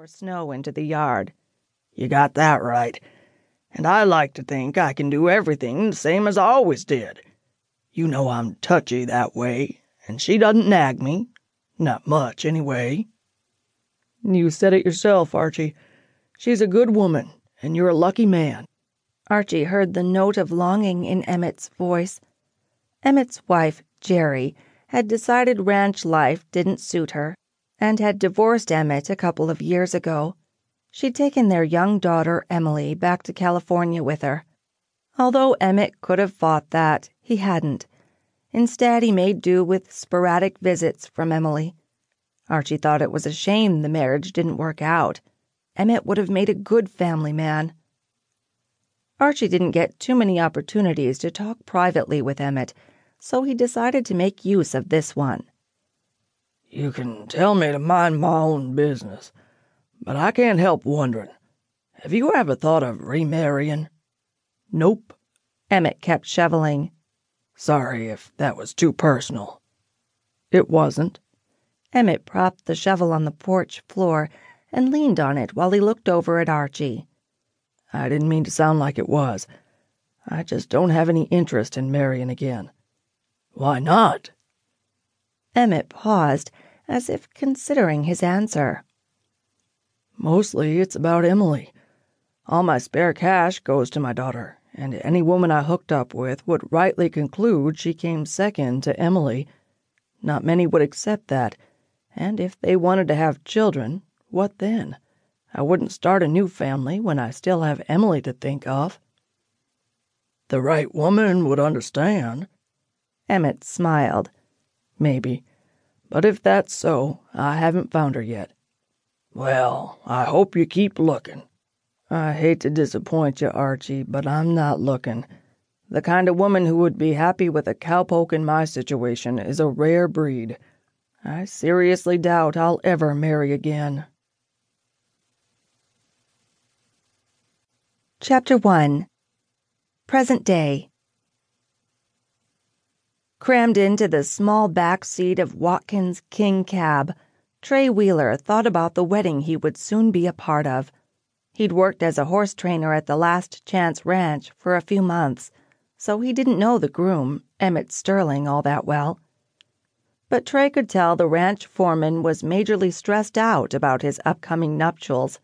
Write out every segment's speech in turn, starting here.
more snow into the yard. You got that right. And I like to think I can do everything the same as I always did. You know I'm touchy that way, and she doesn't nag me. Not much, anyway. You said it yourself, Archie. She's a good woman, and you're a lucky man. Archie heard the note of longing in Emmett's voice. Emmett's wife, Jerry, had decided ranch life didn't suit her and had divorced Emmett a couple of years ago. She'd taken their young daughter, Emily, back to California with her. Although Emmett could have fought that, he hadn't. Instead, he made do with sporadic visits from Emily. Archie thought it was a shame the marriage didn't work out. Emmett would have made a good family man. Archie didn't get too many opportunities to talk privately with Emmett, so he decided to make use of this one. You can tell me to mind my own business, but I can't help wondering have you ever thought of remarrying? Nope. Emmett kept shoveling. Sorry if that was too personal. It wasn't. Emmett propped the shovel on the porch floor and leaned on it while he looked over at Archie. I didn't mean to sound like it was. I just don't have any interest in marrying again. Why not? Emmett paused, as if considering his answer. Mostly it's about Emily. All my spare cash goes to my daughter, and any woman I hooked up with would rightly conclude she came second to Emily. Not many would accept that, and if they wanted to have children, what then? I wouldn't start a new family when I still have Emily to think of. The right woman would understand. Emmett smiled. Maybe. But if that's so, I haven't found her yet. Well, I hope you keep looking. I hate to disappoint you, Archie, but I'm not looking. The kind of woman who would be happy with a cowpoke in my situation is a rare breed. I seriously doubt I'll ever marry again. Chapter 1 Present Day Crammed into the small back seat of Watkins' King cab, Trey Wheeler thought about the wedding he would soon be a part of. He'd worked as a horse trainer at the Last Chance Ranch for a few months, so he didn't know the groom, Emmett Sterling, all that well. But Trey could tell the ranch foreman was majorly stressed out about his upcoming nuptials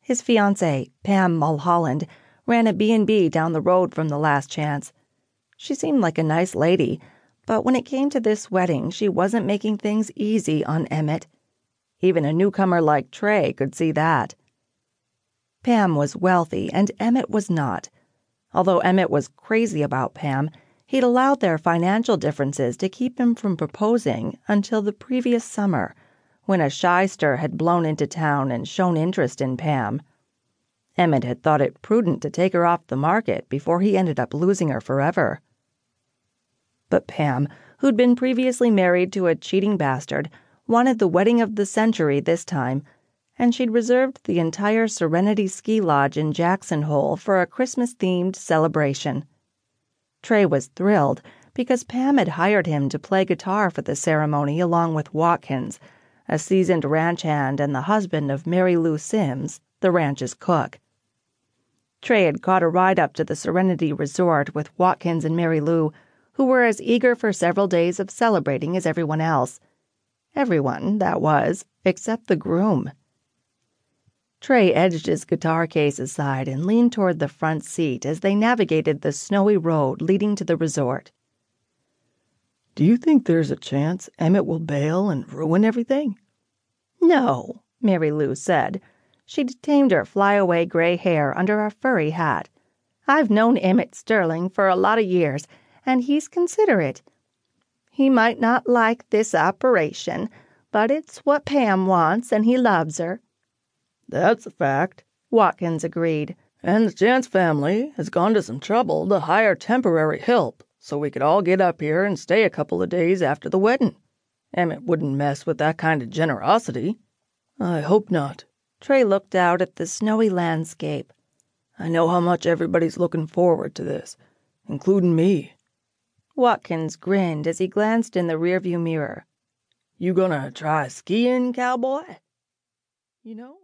his fiancée, Pam Mulholland, ran a B&B down the road from the last chance. She seemed like a nice lady, but when it came to this wedding, she wasn't making things easy on Emmett. Even a newcomer like Trey could see that. Pam was wealthy, and Emmett was not. Although Emmett was crazy about Pam, he'd allowed their financial differences to keep him from proposing until the previous summer when a shyster had blown into town and shown interest in Pam. Emmett had thought it prudent to take her off the market before he ended up losing her forever. But Pam, who'd been previously married to a cheating bastard, wanted the wedding of the century this time, and she'd reserved the entire Serenity Ski Lodge in Jackson Hole for a Christmas themed celebration. Trey was thrilled because Pam had hired him to play guitar for the ceremony along with Watkins a seasoned ranch hand and the husband of Mary Lou Sims, the ranch's cook. Trey had caught a ride up to the Serenity Resort with Watkins and Mary Lou, who were as eager for several days of celebrating as everyone else. Everyone, that was, except the groom. Trey edged his guitar case aside and leaned toward the front seat as they navigated the snowy road leading to the resort. Do you think there's a chance Emmett will bail and ruin everything? No, Mary Lou said. She'd tamed her flyaway gray hair under a furry hat. I've known Emmett Sterling for a lot of years, and he's considerate. He might not like this operation, but it's what Pam wants, and he loves her. That's a fact, Watkins agreed. And the Chance family has gone to some trouble to hire temporary help so we could all get up here and stay a couple of days after the wedding. Emmett wouldn't mess with that kind of generosity. I hope not. Trey looked out at the snowy landscape. I know how much everybody's looking forward to this, including me. Watkins grinned as he glanced in the rearview mirror. You gonna try skiing, cowboy? You know,